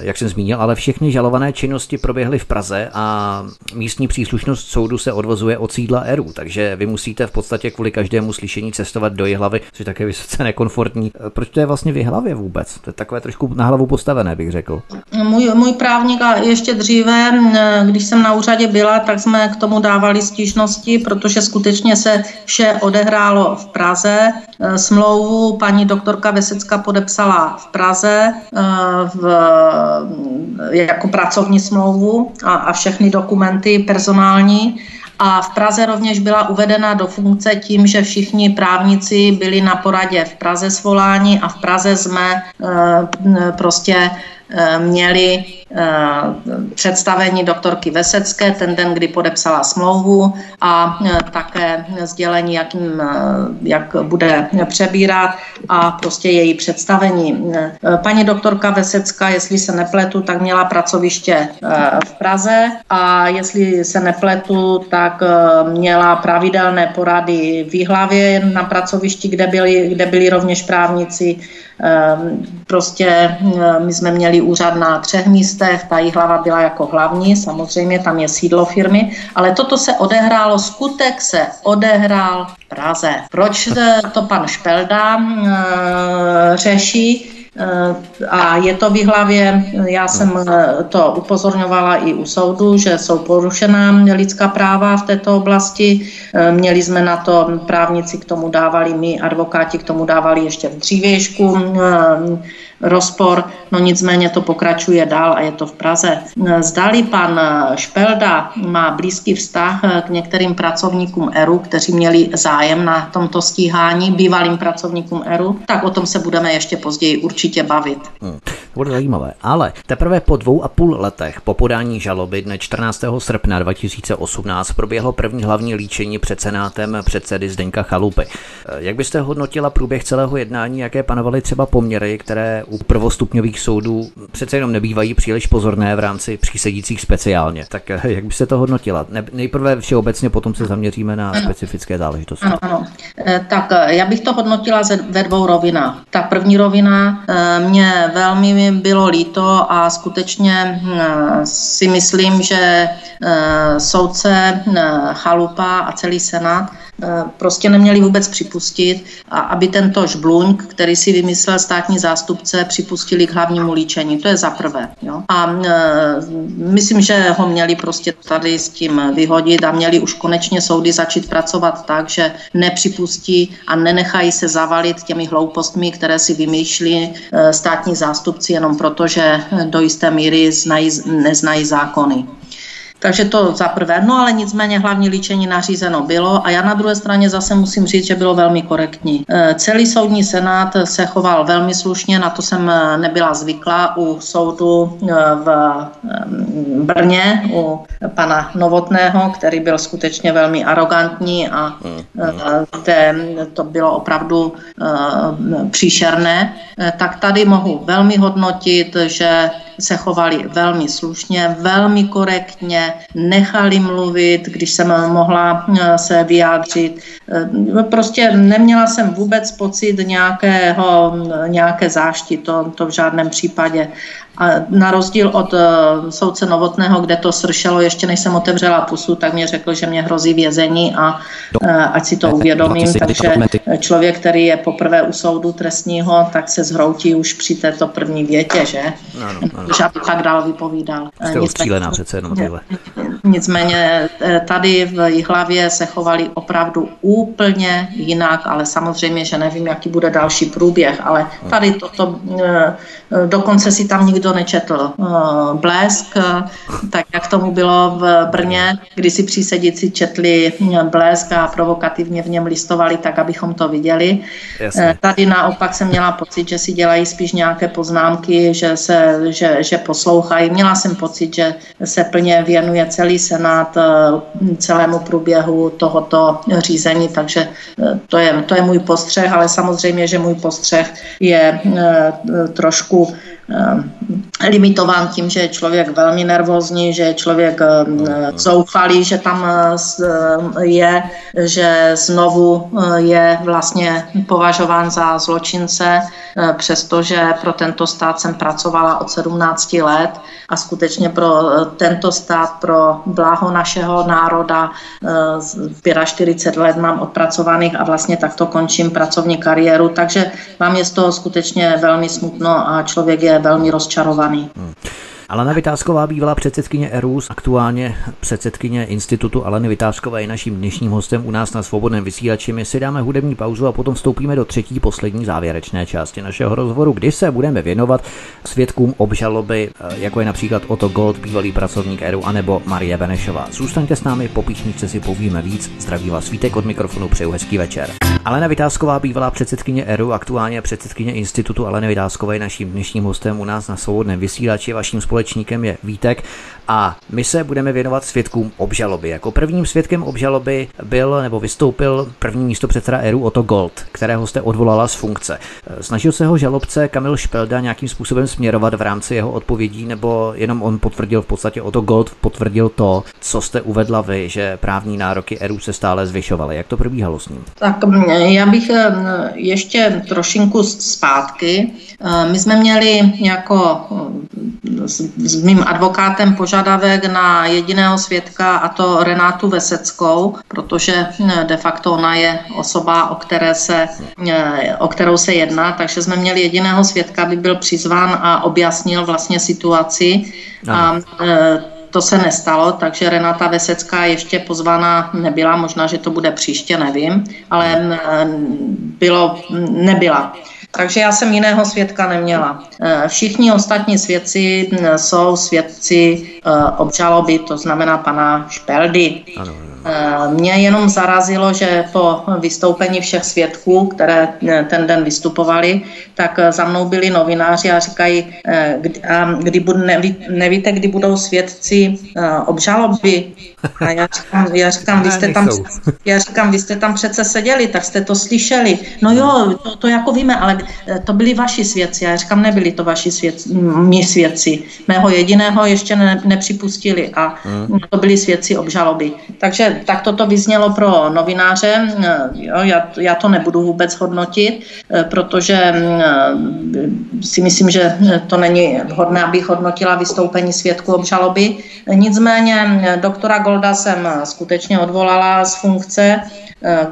jak jsem zmínil, ale všechny žalované činnosti proběhly v Praze a místní příslušnost soudu se odvozuje od sídla ERU, takže vy musíte v podstatě kvůli každému slyšení cestovat do Jihlavy, což je také vysoce nekomfortní. Proč to je vlastně v Jihlavě vůbec? To je takové trošku na hlavu postavené, bych řekl. Můj, můj právník a ještě dříve, když jsem na úřadě byla, tak jsme k tomu dávali stížnosti, protože skutečně se vše odehrálo v Praze. Smlouvu paní doktorka Vesecka podepsala v Praze v jako pracovní smlouvu a, a všechny dokumenty personální. A v Praze rovněž byla uvedena do funkce tím, že všichni právníci byli na poradě v Praze svoláni a v Praze jsme e, prostě e, měli představení doktorky Vesecké ten den, kdy podepsala smlouvu a eh, také sdělení, jakým, eh, jak bude přebírat a prostě její představení. Paní doktorka Vesecká, jestli se nepletu, tak měla pracoviště v Praze a jestli se nepletu, tak měla pravidelné porady v Jihlavě na pracovišti, kde byli, kde byli rovněž právníci. Prostě my jsme měli úřad na třech místech místech. Ta hlava byla jako hlavní, samozřejmě tam je sídlo firmy, ale toto se odehrálo, skutek se odehrál v Praze. Proč to pan Špelda e, řeší? A je to v hlavě, já jsem to upozorňovala i u soudu, že jsou porušená lidská práva v této oblasti. Měli jsme na to, právníci k tomu dávali, my advokáti k tomu dávali ještě v dřívějšku rozpor, no nicméně to pokračuje dál a je to v Praze. Zdali pan Špelda má blízký vztah k některým pracovníkům ERU, kteří měli zájem na tomto stíhání, bývalým pracovníkům ERU, tak o tom se budeme ještě později určitě bavit. Hmm, bude zajímavé, ale teprve po dvou a půl letech po podání žaloby dne 14. srpna 2018 proběhlo první hlavní líčení před senátem předsedy Zdeňka Chalupy. Jak byste hodnotila průběh celého jednání, jaké panovaly třeba poměry, které u prvostupňových soudů přece jenom nebývají příliš pozorné v rámci přísedících speciálně. Tak eh, jak byste to hodnotila? Ne, nejprve všeobecně, potom se zaměříme na specifické záležitosti. Ano, ano. Eh, tak eh, já bych to hodnotila ve dvou rovinách. Ta první rovina mě velmi bylo líto a skutečně si myslím, že soudce Chalupa a celý senát prostě neměli vůbec připustit, aby tento žbluňk, který si vymyslel státní zástupce, připustili k hlavnímu líčení. To je za prvé. Jo? A e, myslím, že ho měli prostě tady s tím vyhodit a měli už konečně soudy začít pracovat tak, že nepřipustí a nenechají se zavalit těmi hloupostmi, které si vymýšlí e, státní zástupci jenom proto, že do jisté míry znají, neznají zákony. Takže to za prvé. No ale nicméně hlavní líčení nařízeno bylo a já na druhé straně zase musím říct, že bylo velmi korektní. E, celý soudní senát se choval velmi slušně, na to jsem e, nebyla zvyklá u soudu e, v Brně, u pana Novotného, který byl skutečně velmi arrogantní a te, to bylo opravdu příšerné. Tak tady mohu velmi hodnotit, že se chovali velmi slušně, velmi korektně, nechali mluvit, když jsem mohla eh, se vyjádřit. Eh, prostě neměla jsem vůbec pocit nějakého, nějaké zášti, to, to v žádném případě. A na rozdíl od uh, soudce Novotného, kde to sršelo, ještě než jsem otevřela pusu, tak mě řekl, že mě hrozí vězení a uh, ať si to uvědomím. Takže člověk, který je poprvé u soudu trestního, tak se zhroutí už při této první větě, že? Ano, ano. Že aby tak dál vypovídal. Jste ostřílená přece jenom tyhle. Nicméně eh, tady v hlavě se chovali opravdu úplně jinak, ale samozřejmě, že nevím, jaký bude další průběh, ale tady toto, dokonce si tam nikdo nečetl Blesk, tak jak tomu bylo v Brně, kdy si přísedíci četli Blesk a provokativně v něm listovali tak, abychom to viděli. Jasně. Tady naopak jsem měla pocit, že si dělají spíš nějaké poznámky, že, se, že, že poslouchají. Měla jsem pocit, že se plně věnuje celý senát celému průběhu tohoto řízení, takže to je, to je můj postřeh, ale samozřejmě, že můj postřeh je trošku limitován tím, že je člověk velmi nervózní, že je člověk eh, zoufalý, že tam eh, je, že znovu eh, je vlastně považován za zločince, přestože pro tento stát jsem pracovala od 17 let a skutečně pro tento stát, pro blaho našeho národa 45 let mám odpracovaných a vlastně takto končím pracovní kariéru, takže vám je z toho skutečně velmi smutno a člověk je velmi rozčarovaný. Hmm. Alena Vytázková bývala předsedkyně ERUS, aktuálně předsedkyně Institutu Aleny Vytázkové je naším dnešním hostem u nás na svobodném vysílači. My si dáme hudební pauzu a potom vstoupíme do třetí poslední závěrečné části našeho rozhovoru, kdy se budeme věnovat svědkům obžaloby, eh, jako je například Otto Gold, bývalý pracovník ERU, anebo Marie Benešová. Zůstaňte s námi, po píšničce si povíme víc. Zdraví vás Svítek od mikrofonu, přeju hezký večer. Alena Vytázková bývalá předsedkyně ERU, aktuálně předsedkyně Institutu Aleny Vytázkové je naším dnešním hostem u nás na svobodném vysílači, vaším společným společníkem je Vítek a my se budeme věnovat svědkům obžaloby. Jako prvním svědkem obžaloby byl nebo vystoupil první místo předseda ERU Otto Gold, kterého jste odvolala z funkce. Snažil se ho žalobce Kamil Špelda nějakým způsobem směrovat v rámci jeho odpovědí, nebo jenom on potvrdil v podstatě Otto Gold potvrdil to, co jste uvedla vy, že právní nároky ERU se stále zvyšovaly. Jak to probíhalo s ním? Tak já bych ještě trošinku zpátky. My jsme měli jako s, mým advokátem požadavek na jediného svědka a to Renátu Veseckou, protože de facto ona je osoba, o, které se, o kterou se jedná, takže jsme měli jediného svědka, aby byl přizván a objasnil vlastně situaci. A, to se nestalo, takže Renata Vesecká ještě pozvána nebyla, možná, že to bude příště, nevím, ale bylo, nebyla. Takže já jsem jiného svědka neměla. Eh, všichni ostatní svědci jsou svědci eh, obžaloby, to znamená pana Špeldy. Ano. Eh, mě jenom zarazilo, že po vystoupení všech svědků, které eh, ten den vystupovali, tak eh, za mnou byli novináři a říkají, kdy, a kdy bud, neví, nevíte, kdy budou svědci obžaloby. A já říkám, já říkám, vy jste tam, já říkám, vy jste tam přece seděli, tak jste to slyšeli. No jo, to, to jako víme, ale to byli vaši svědci. Já říkám, nebyli to vaši svědci, mý svědci. Mého jediného ještě ne, nepřipustili a hmm. to byli svědci obžaloby. Takže tak toto vyznělo pro novináře. Jo, já, já to nebudu vůbec hodnotit, eh, protože mm, si myslím, že to není vhodné, abych hodnotila vystoupení svědků obžaloby. Nicméně mm, doktora Golda jsem skutečně odvolala z funkce, eh,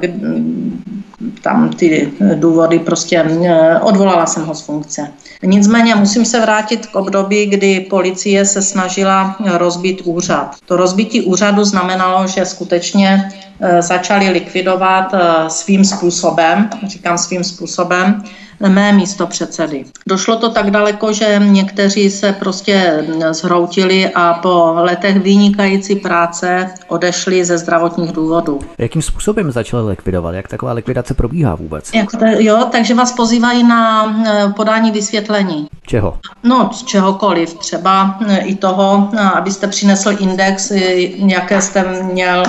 tam ty důvody prostě eh, odvolala jsem ho z funkce. Nicméně musím se vrátit k období, kdy policie se snažila rozbít úřad. To rozbití úřadu znamenalo, že skutečně eh, začali likvidovat eh, svým způsobem, říkám svým způsobem, mé místo předsedy. Došlo to tak daleko, že někteří se prostě zhroutili a po letech vynikající práce odešli ze zdravotních důvodů. Jakým způsobem začali likvidovat? Jak taková likvidace probíhá vůbec? Jak to, jo, takže vás pozývají na e, podání vysvětlení. Čeho? No, z čehokoliv. Třeba e, i toho, e, abyste přinesl index, jaké jste měl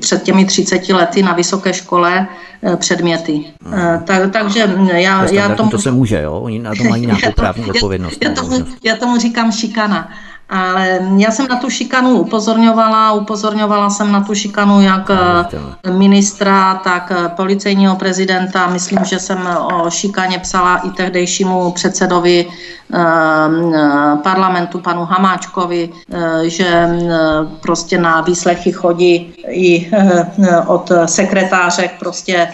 před těmi 30 lety na vysoké škole předměty. Hmm. Tak, takže já, já tomu... To se může, jo? Oni na to mají nějakou právní odpovědnost. Já, já, tomu, já tomu říkám šikana. Ale já jsem na tu šikanu upozorňovala, upozorňovala jsem na tu šikanu jak eh, ministra, tak eh, policejního prezidenta. Myslím, že jsem o šikaně psala i tehdejšímu předsedovi eh, parlamentu, panu Hamáčkovi, že prostě na výslechy chodí i od sekretářek prostě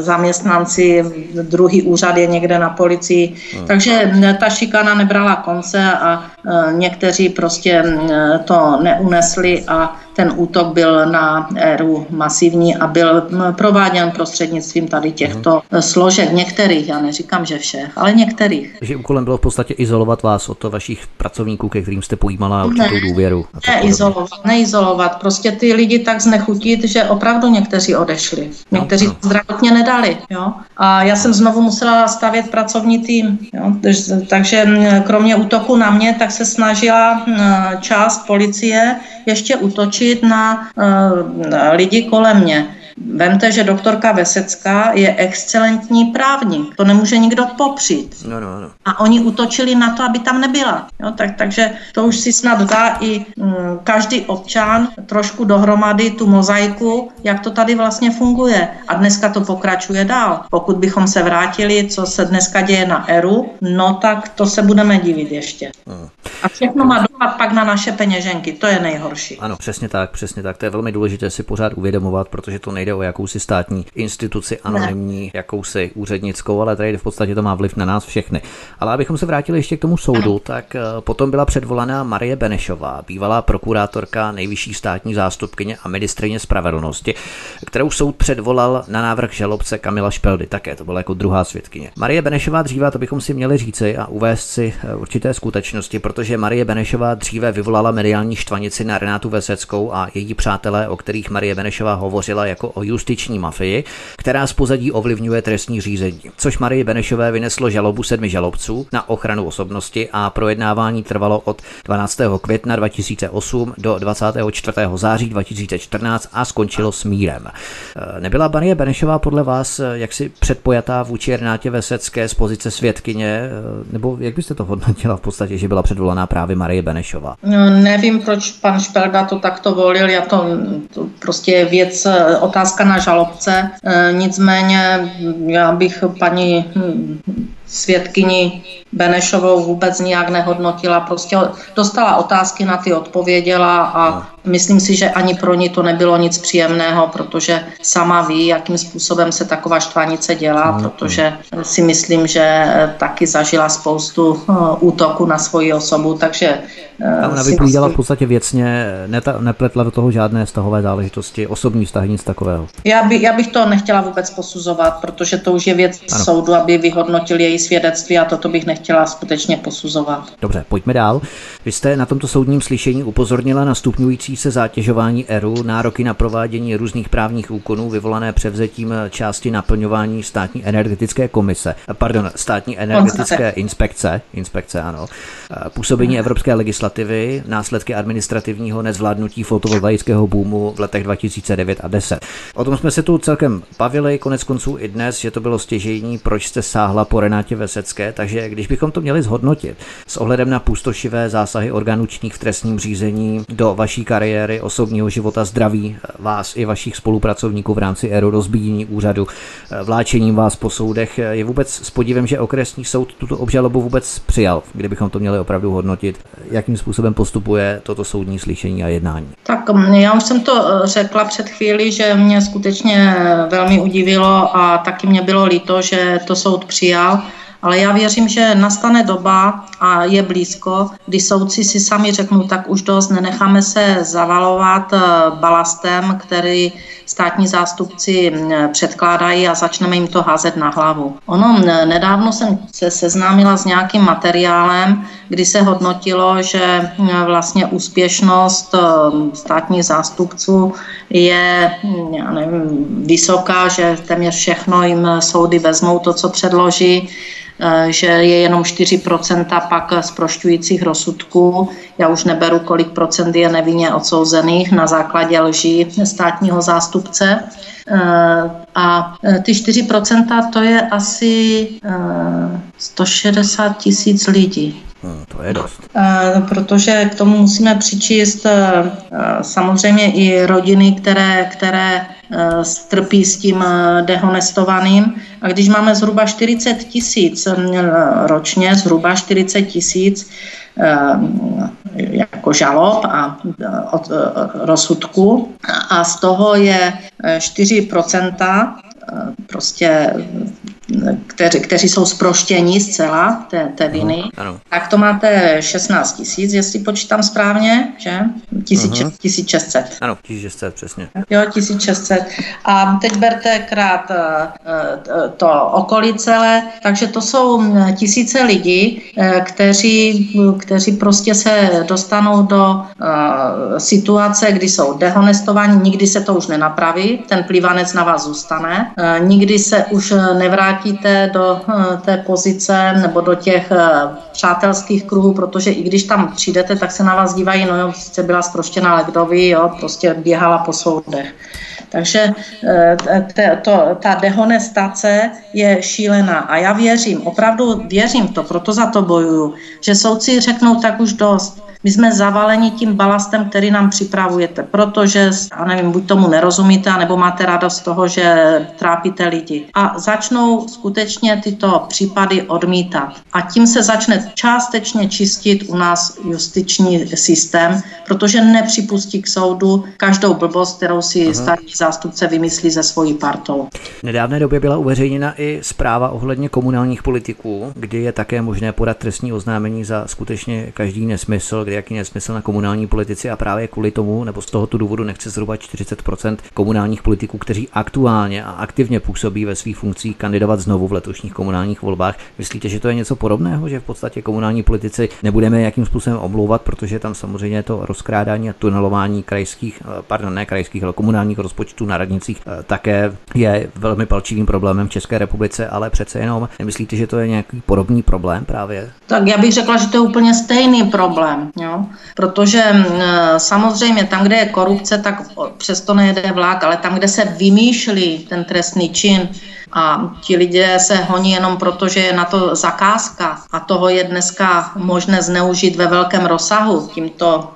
zaměstnanci, druhý úřad je někde na policii. Hmm. Takže ta šikana nebrala konce a někdo někteří prostě mm, to neunesli a ten útok byl na éru masivní a byl mm, prováděn prostřednictvím tady těchto hmm. složek. Některých, já neříkám, že všech, ale některých. Takže úkolem bylo v podstatě izolovat vás od vašich pracovníků, ke kterým jste pojímala určitou ne, důvěru. Neizolovat, neizolovat. Prostě ty lidi tak znechutit, že opravdu někteří odešli. No, někteří no, no. zdravotně nedali. Jo? A já jsem znovu musela stavět pracovní tým. Jo? Takže mm, kromě útoku na mě, tak se snažila část policie ještě útočit na lidi kolem mě. Vemte, že doktorka Vesecká je excelentní právník. To nemůže nikdo popřít. No, no, no. A oni utočili na to, aby tam nebyla. Jo, tak, takže to už si snad dá i mm, každý občan trošku dohromady tu mozaiku, jak to tady vlastně funguje. A dneska to pokračuje dál. Pokud bychom se vrátili, co se dneska děje na ERU, no tak to se budeme divit ještě. Hmm. A všechno má dopad pak na naše peněženky. To je nejhorší. Ano, přesně tak, přesně tak. To je velmi důležité si pořád uvědomovat, protože to nejde o jakousi státní instituci anonymní, ne. jakousi úřednickou, ale tady v podstatě to má vliv na nás všechny. Ale abychom se vrátili ještě k tomu soudu, tak eh, potom byla předvolaná Marie Benešová, bývalá prokurátorka, nejvyšší státní zástupkyně a ministrině spravedlnosti, kterou soud předvolal na návrh žalobce Kamila Špeldy. Také to byla jako druhá svědkyně. Marie Benešová dříve, to bychom si měli říci a uvést si eh, určité skutečnosti, protože Marie Benešová dříve vyvolala mediální štvanici na Renátu Veseckou a její přátelé, o kterých Marie Benešová hovořila jako o justiční mafii, která z pozadí ovlivňuje trestní řízení. Což Marie Benešové vyneslo žalobu sedmi žalobců na ochranu osobnosti a projednávání trvalo od 12. května 2008 do 24. září 2014 a skončilo s mírem. E, nebyla Marie Benešová podle vás e, jaksi předpojatá vůči Renátě Vesecké z pozice svědkyně, e, nebo jak byste to hodnotila v podstatě, že byla předvolaná právě Marie Benešová? No, nevím, proč pan Špelda to takto volil, já to, to prostě je věc, otázka na žalobce. Nicméně já bych paní svědkyni Benešovou vůbec nijak nehodnotila, prostě dostala otázky, na ty odpověděla a myslím si, že ani pro ní to nebylo nic příjemného, protože sama ví, jakým způsobem se taková štvanice dělá, protože si myslím, že taky zažila spoustu eh, útoku na svoji osobu, takže eh, a ona vypovídala v podstatě věcně, neta, nepletla do toho žádné vztahové záležitosti, osobní vztahy, nic takového. Já, by, já bych to nechtěla vůbec posuzovat, protože to už je věc ano. soudu, aby vyhodnotil její svědectví a toto bych nechtěla skutečně posuzovat. Dobře, pojďme dál. Vy jste na tomto soudním slyšení upozornila na stupňující se zátěžování ERU, nároky na provádění různých právních úkonů vyvolané převzetím části naplňování státní energetické komise, pardon, státní energetické inspekce, inspekce ano, působení evropské legislativy, následky administrativního nezvládnutí fotovoltaického boomu v letech 2009 a 10. O tom jsme se tu celkem bavili, konec konců i dnes, že to bylo stěžejní, proč jste sáhla po Renátě Vesecké, takže když bychom to měli zhodnotit s ohledem na půstošivé zásahy orgánů v trestním řízení do vaší kariéry, osobního života, zdraví vás i vašich spolupracovníků v rámci ERO, rozbíjení úřadu, vláčením vás po soudech, je vůbec s podívem, že okresní soud tuto obžalobu vůbec přijal, kdybychom to měli opravdu hodnotit, jakým způsobem postupuje toto soudní slyšení a jednání. Tak mm, já už jsem to eh, řekla před chvíli, že mě skutečně velmi udivilo a taky mě bylo líto, že to soud přijal ale já věřím, že nastane doba a je blízko, kdy soudci si sami řeknou, tak už dost, nenecháme se zavalovat eh, balastem, který státní zástupci mm, předkládají a začneme jim to házet na hlavu. Ono, mm, nedávno jsem se seznámila s nějakým materiálem, kdy se hodnotilo, že mm, vlastně úspěšnost státních zástupců je já nevím, vysoká, že téměř všechno jim soudy vezmou to, co předloží Eh, že je jenom 4% pak zprošťujících rozsudků. Já už neberu, kolik procent je nevinně odsouzených na základě lží státního zástupce. Eh, a eh, ty 4% to je asi 160 tisíc lidí. Hmm, to je dost. Protože k tomu musíme přičíst samozřejmě i rodiny, které, které trpí s tím dehonestovaným. A když máme zhruba 40 tisíc ročně, zhruba 40 tisíc jako žalob a od rozsudku a z toho je 4 prostě kteři, kteří jsou zproštěni zcela té, té viny, ano. tak to máte 16 tisíc, jestli počítám správně, že? 1600. Mhm. Ano, 1600, přesně. Jo, 1600. A teď berte krát eh, eh, to okolí celé, takže to jsou hm, tisíce lidí, eh, kteří, kteří prostě se dostanou do situace, kdy jsou dehonestovaní, nikdy se to už nenapraví, ten plivanec na vás zůstane, nikdy se už nevrátí vrátíte do eh, té pozice nebo do těch eh, přátelských kruhů, protože i když tam přijdete, tak se na vás dívají, no jo, jste byla zproštěná Legdovi, jo, prostě běhala po soudech. Takže eh, to, ta dehonestace je šílená a já věřím, opravdu věřím to, proto za to bojuju, že soudci řeknou tak už dost, my jsme zavaleni tím balastem, který nám připravujete, protože, a nevím, buď tomu nerozumíte, nebo máte radost z toho, že trápíte lidi. A začnou skutečně tyto případy odmítat. A tím se začne částečně čistit u nás justiční systém, protože nepřipustí k soudu každou blbost, kterou si Aha. státní zástupce vymyslí ze svojí partou. V nedávné době byla uveřejněna i zpráva ohledně komunálních politiků, kdy je také možné podat trestní oznámení za skutečně každý nesmysl, jaký nesmysl na komunální politici a právě kvůli tomu, nebo z tohoto důvodu nechce zhruba 40% komunálních politiků, kteří aktuálně a aktivně působí ve svých funkcích kandidovat znovu v letošních komunálních volbách. Myslíte, že to je něco podobného, že v podstatě komunální politici nebudeme jakým způsobem omlouvat, protože tam samozřejmě to rozkrádání a tunelování krajských, eh, pardon, ne krajských, ale komunálních rozpočtů na radnicích eh, také je velmi palčivým problémem v České republice, ale přece jenom nemyslíte, že to je nějaký podobný problém právě? Tak já bych řekla, že to je úplně stejný problém. Jo? Protože mm, samozřejmě tam, kde je korupce, tak přesto nejede vlak, ale tam, kde se vymýšlí ten trestný čin A ti lidé se honí jenom proto, že je na to zakázka a toho je dneska možné zneužít ve velkém rozsahu tímto,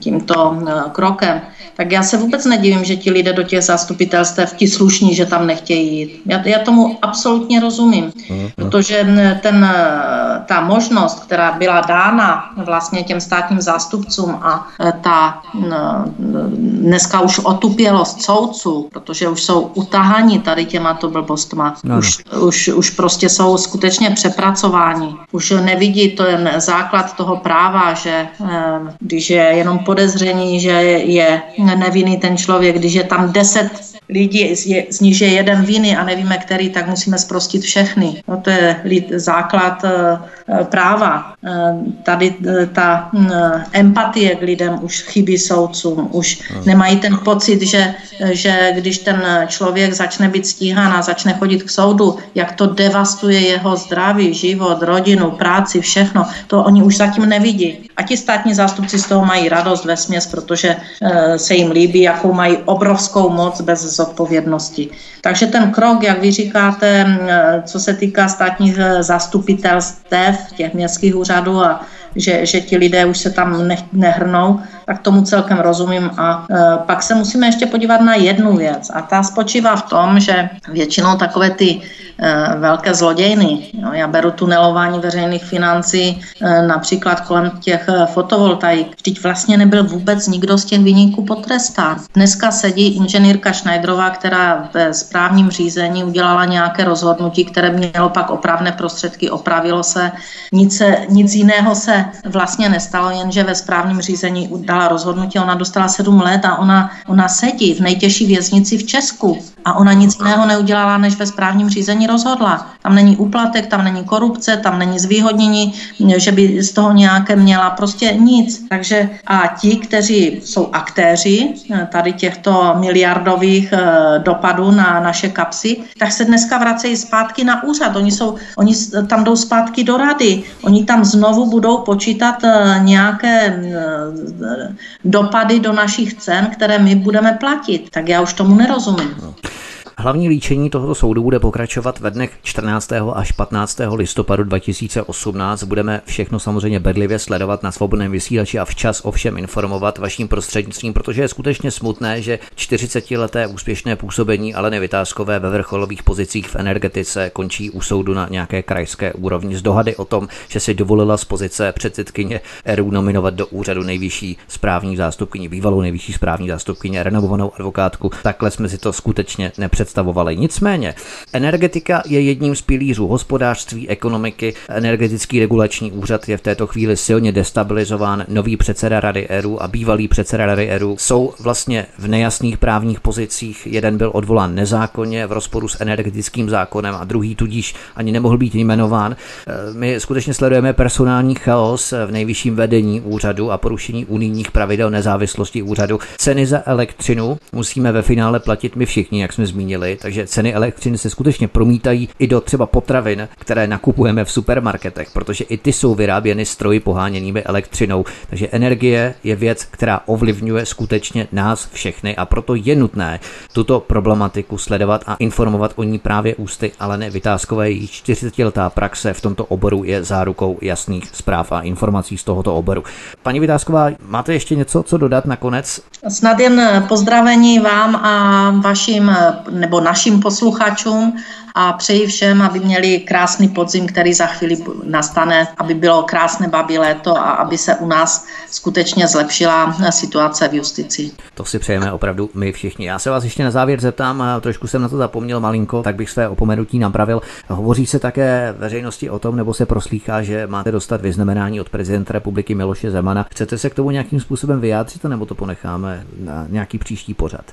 tímto eh, krokem tak já se vůbec nedivím, že ti lidé do těch zastupitelstev, ti slušní, že tam nechtějí jít. Já, já tomu absolutně rozumím, mm-hmm. protože ten, ta možnost, která byla dána vlastně těm státním zástupcům a e, ta dneska už otupělost soudců, protože už jsou utahaní tady těma to blbostma, no. už, už, už prostě jsou skutečně přepracováni. Už nevidí ten základ toho práva, že když je jenom podezření, že je nevinný ten člověk, když je tam deset lidí, z nich je jeden viny a nevíme který, tak musíme zprostit všechny. No to je základ práva. Eh, tady eh, ta empatie k lidem už chybí soudcům, už nemají ten pocit, že, že když ten člověk začne být stíhán a začne chodit k soudu, jak to devastuje jeho zdraví, život, rodinu, práci, všechno, to oni už zatím nevidí. A ti státní zástupci z toho mají radost ve směs, protože se jim líbí, jakou mají obrovskou moc bez zodpovědnosti. Takže ten krok, jak vy říkáte, co se týká státních zastupitelstev, těch městských úřadů a že, že ti lidé už se tam ne, nehrnou, tak tomu celkem rozumím. A e, pak se musíme ještě podívat na jednu věc a ta spočívá v tom, že většinou takové ty e, velké zlodějny, no, já beru tunelování veřejných financí e, například kolem těch e, fotovoltaik, vždyť vlastně nebyl vůbec nikdo z těch vyníků potrestán. Dneska sedí inženýrka Schneiderová, která ve správním řízení udělala nějaké rozhodnutí, které mělo pak opravné prostředky, opravilo se, nic, nic jiného se vlastně nestalo, jenže ve správním řízení dala rozhodnutí, ona dostala sedm let a ona, ona sedí v nejtěžší věznici v Česku a ona nic jiného neudělala, než ve správním řízení rozhodla. Tam není úplatek, tam není korupce, tam není zvýhodnění, že by z toho nějaké měla, prostě nic. Takže a ti, kteří jsou aktéři eh, tady těchto miliardových eh, dopadů na naše kapsy, tak se dneska vracejí zpátky na úřad. Oni, jsou, oni tam jdou zpátky do rady. Oni tam znovu budou počítat eh, nějaké dopady do našich cen, které my budeme platit. Tak já už tomu nerozumím. No. Hlavní líčení tohoto soudu bude pokračovat ve dnech 14. až 15. listopadu 2018. Budeme všechno samozřejmě bedlivě sledovat na svobodném vysílači a včas o všem informovat vaším prostřednictvím, protože je skutečně smutné, že 40-leté úspěšné působení Aleny Vytázkové ve vrcholových pozicích v energetice končí u soudu na nějaké krajské úrovni z dohady o tom, že si dovolila z pozice předsedkyně ERU nominovat do úřadu nejvyšší správní zástupkyni, bývalou nejvyšší správní zástupkyně, renovovanou advokátku. Takhle jsme si to skutečně nepřed představovali. Nicméně, energetika je jedním z pilířů hospodářství, ekonomiky. Energetický regulační úřad je v této chvíli silně destabilizován. Nový předseda Rady ERU a bývalý předseda Rady ERU jsou vlastně v nejasných právních pozicích. Jeden byl odvolán nezákonně v rozporu s energetickým zákonem a druhý tudíž ani nemohl být jmenován. My skutečně sledujeme personální chaos v nejvyšším vedení úřadu a porušení unijních pravidel nezávislosti úřadu. Ceny za elektřinu musíme ve finále platit my všichni, jak jsme zmínili zmínili, takže ceny elektřiny se skutečně promítají i do třeba potravin, které nakupujeme v supermarketech, protože i ty jsou vyráběny stroji poháněnými elektřinou. Takže energie je věc, která ovlivňuje skutečně nás všechny a proto je nutné tuto problematiku sledovat a informovat o ní právě ústy Aleny Vytázkové. Její 40-letá praxe v tomto oboru je zárukou jasných zpráv a informací z tohoto oboru. Paní Vytázková, máte ještě něco, co dodat nakonec? Snad jen pozdravení vám a vašim nebo našim posluchačům a přeji všem, aby měli krásný podzim, který za chvíli nastane, aby bylo krásné babí léto a aby se u nás skutečně zlepšila situace v justici. To si přejeme opravdu my všichni. Já se vás ještě na závěr zeptám, trošku jsem na to zapomněl malinko, tak bych své opomenutí napravil. Hovoří se také veřejnosti o tom, nebo se proslýchá, že máte dostat vyznamenání od prezidenta republiky Miloše Zemana. Chcete se k tomu nějakým způsobem vyjádřit, nebo to ponecháme na nějaký příští pořad?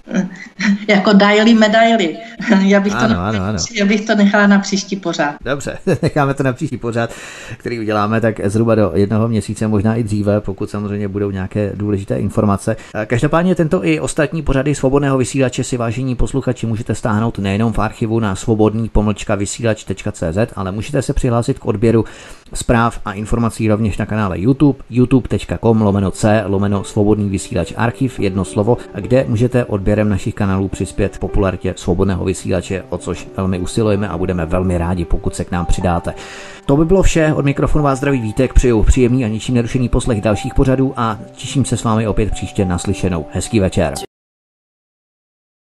jako daily medaily. Já bych ano, to, ano, ano. Já bych bych to nechala na příští pořád. Dobře, necháme to na příští pořád, který uděláme tak zhruba do jednoho měsíce, možná i dříve, pokud samozřejmě budou nějaké důležité informace. Každopádně tento i ostatní pořady svobodného vysílače si vážení posluchači můžete stáhnout nejenom v archivu na svobodný pomlčka vysílač.cz, ale můžete se přihlásit k odběru zpráv a informací rovněž na kanále YouTube, youtube.com lomeno c lomeno svobodný vysílač archiv, jedno slovo, kde můžete odběrem našich kanálů přispět popularitě svobodného vysílače, o což velmi usilujeme a budeme velmi rádi, pokud se k nám přidáte. To by bylo vše. Od mikrofonu vás zdraví Vítek, přeju příjemný a ničím nerušený poslech dalších pořadů a těším se s vámi opět příště naslyšenou. Hezký večer.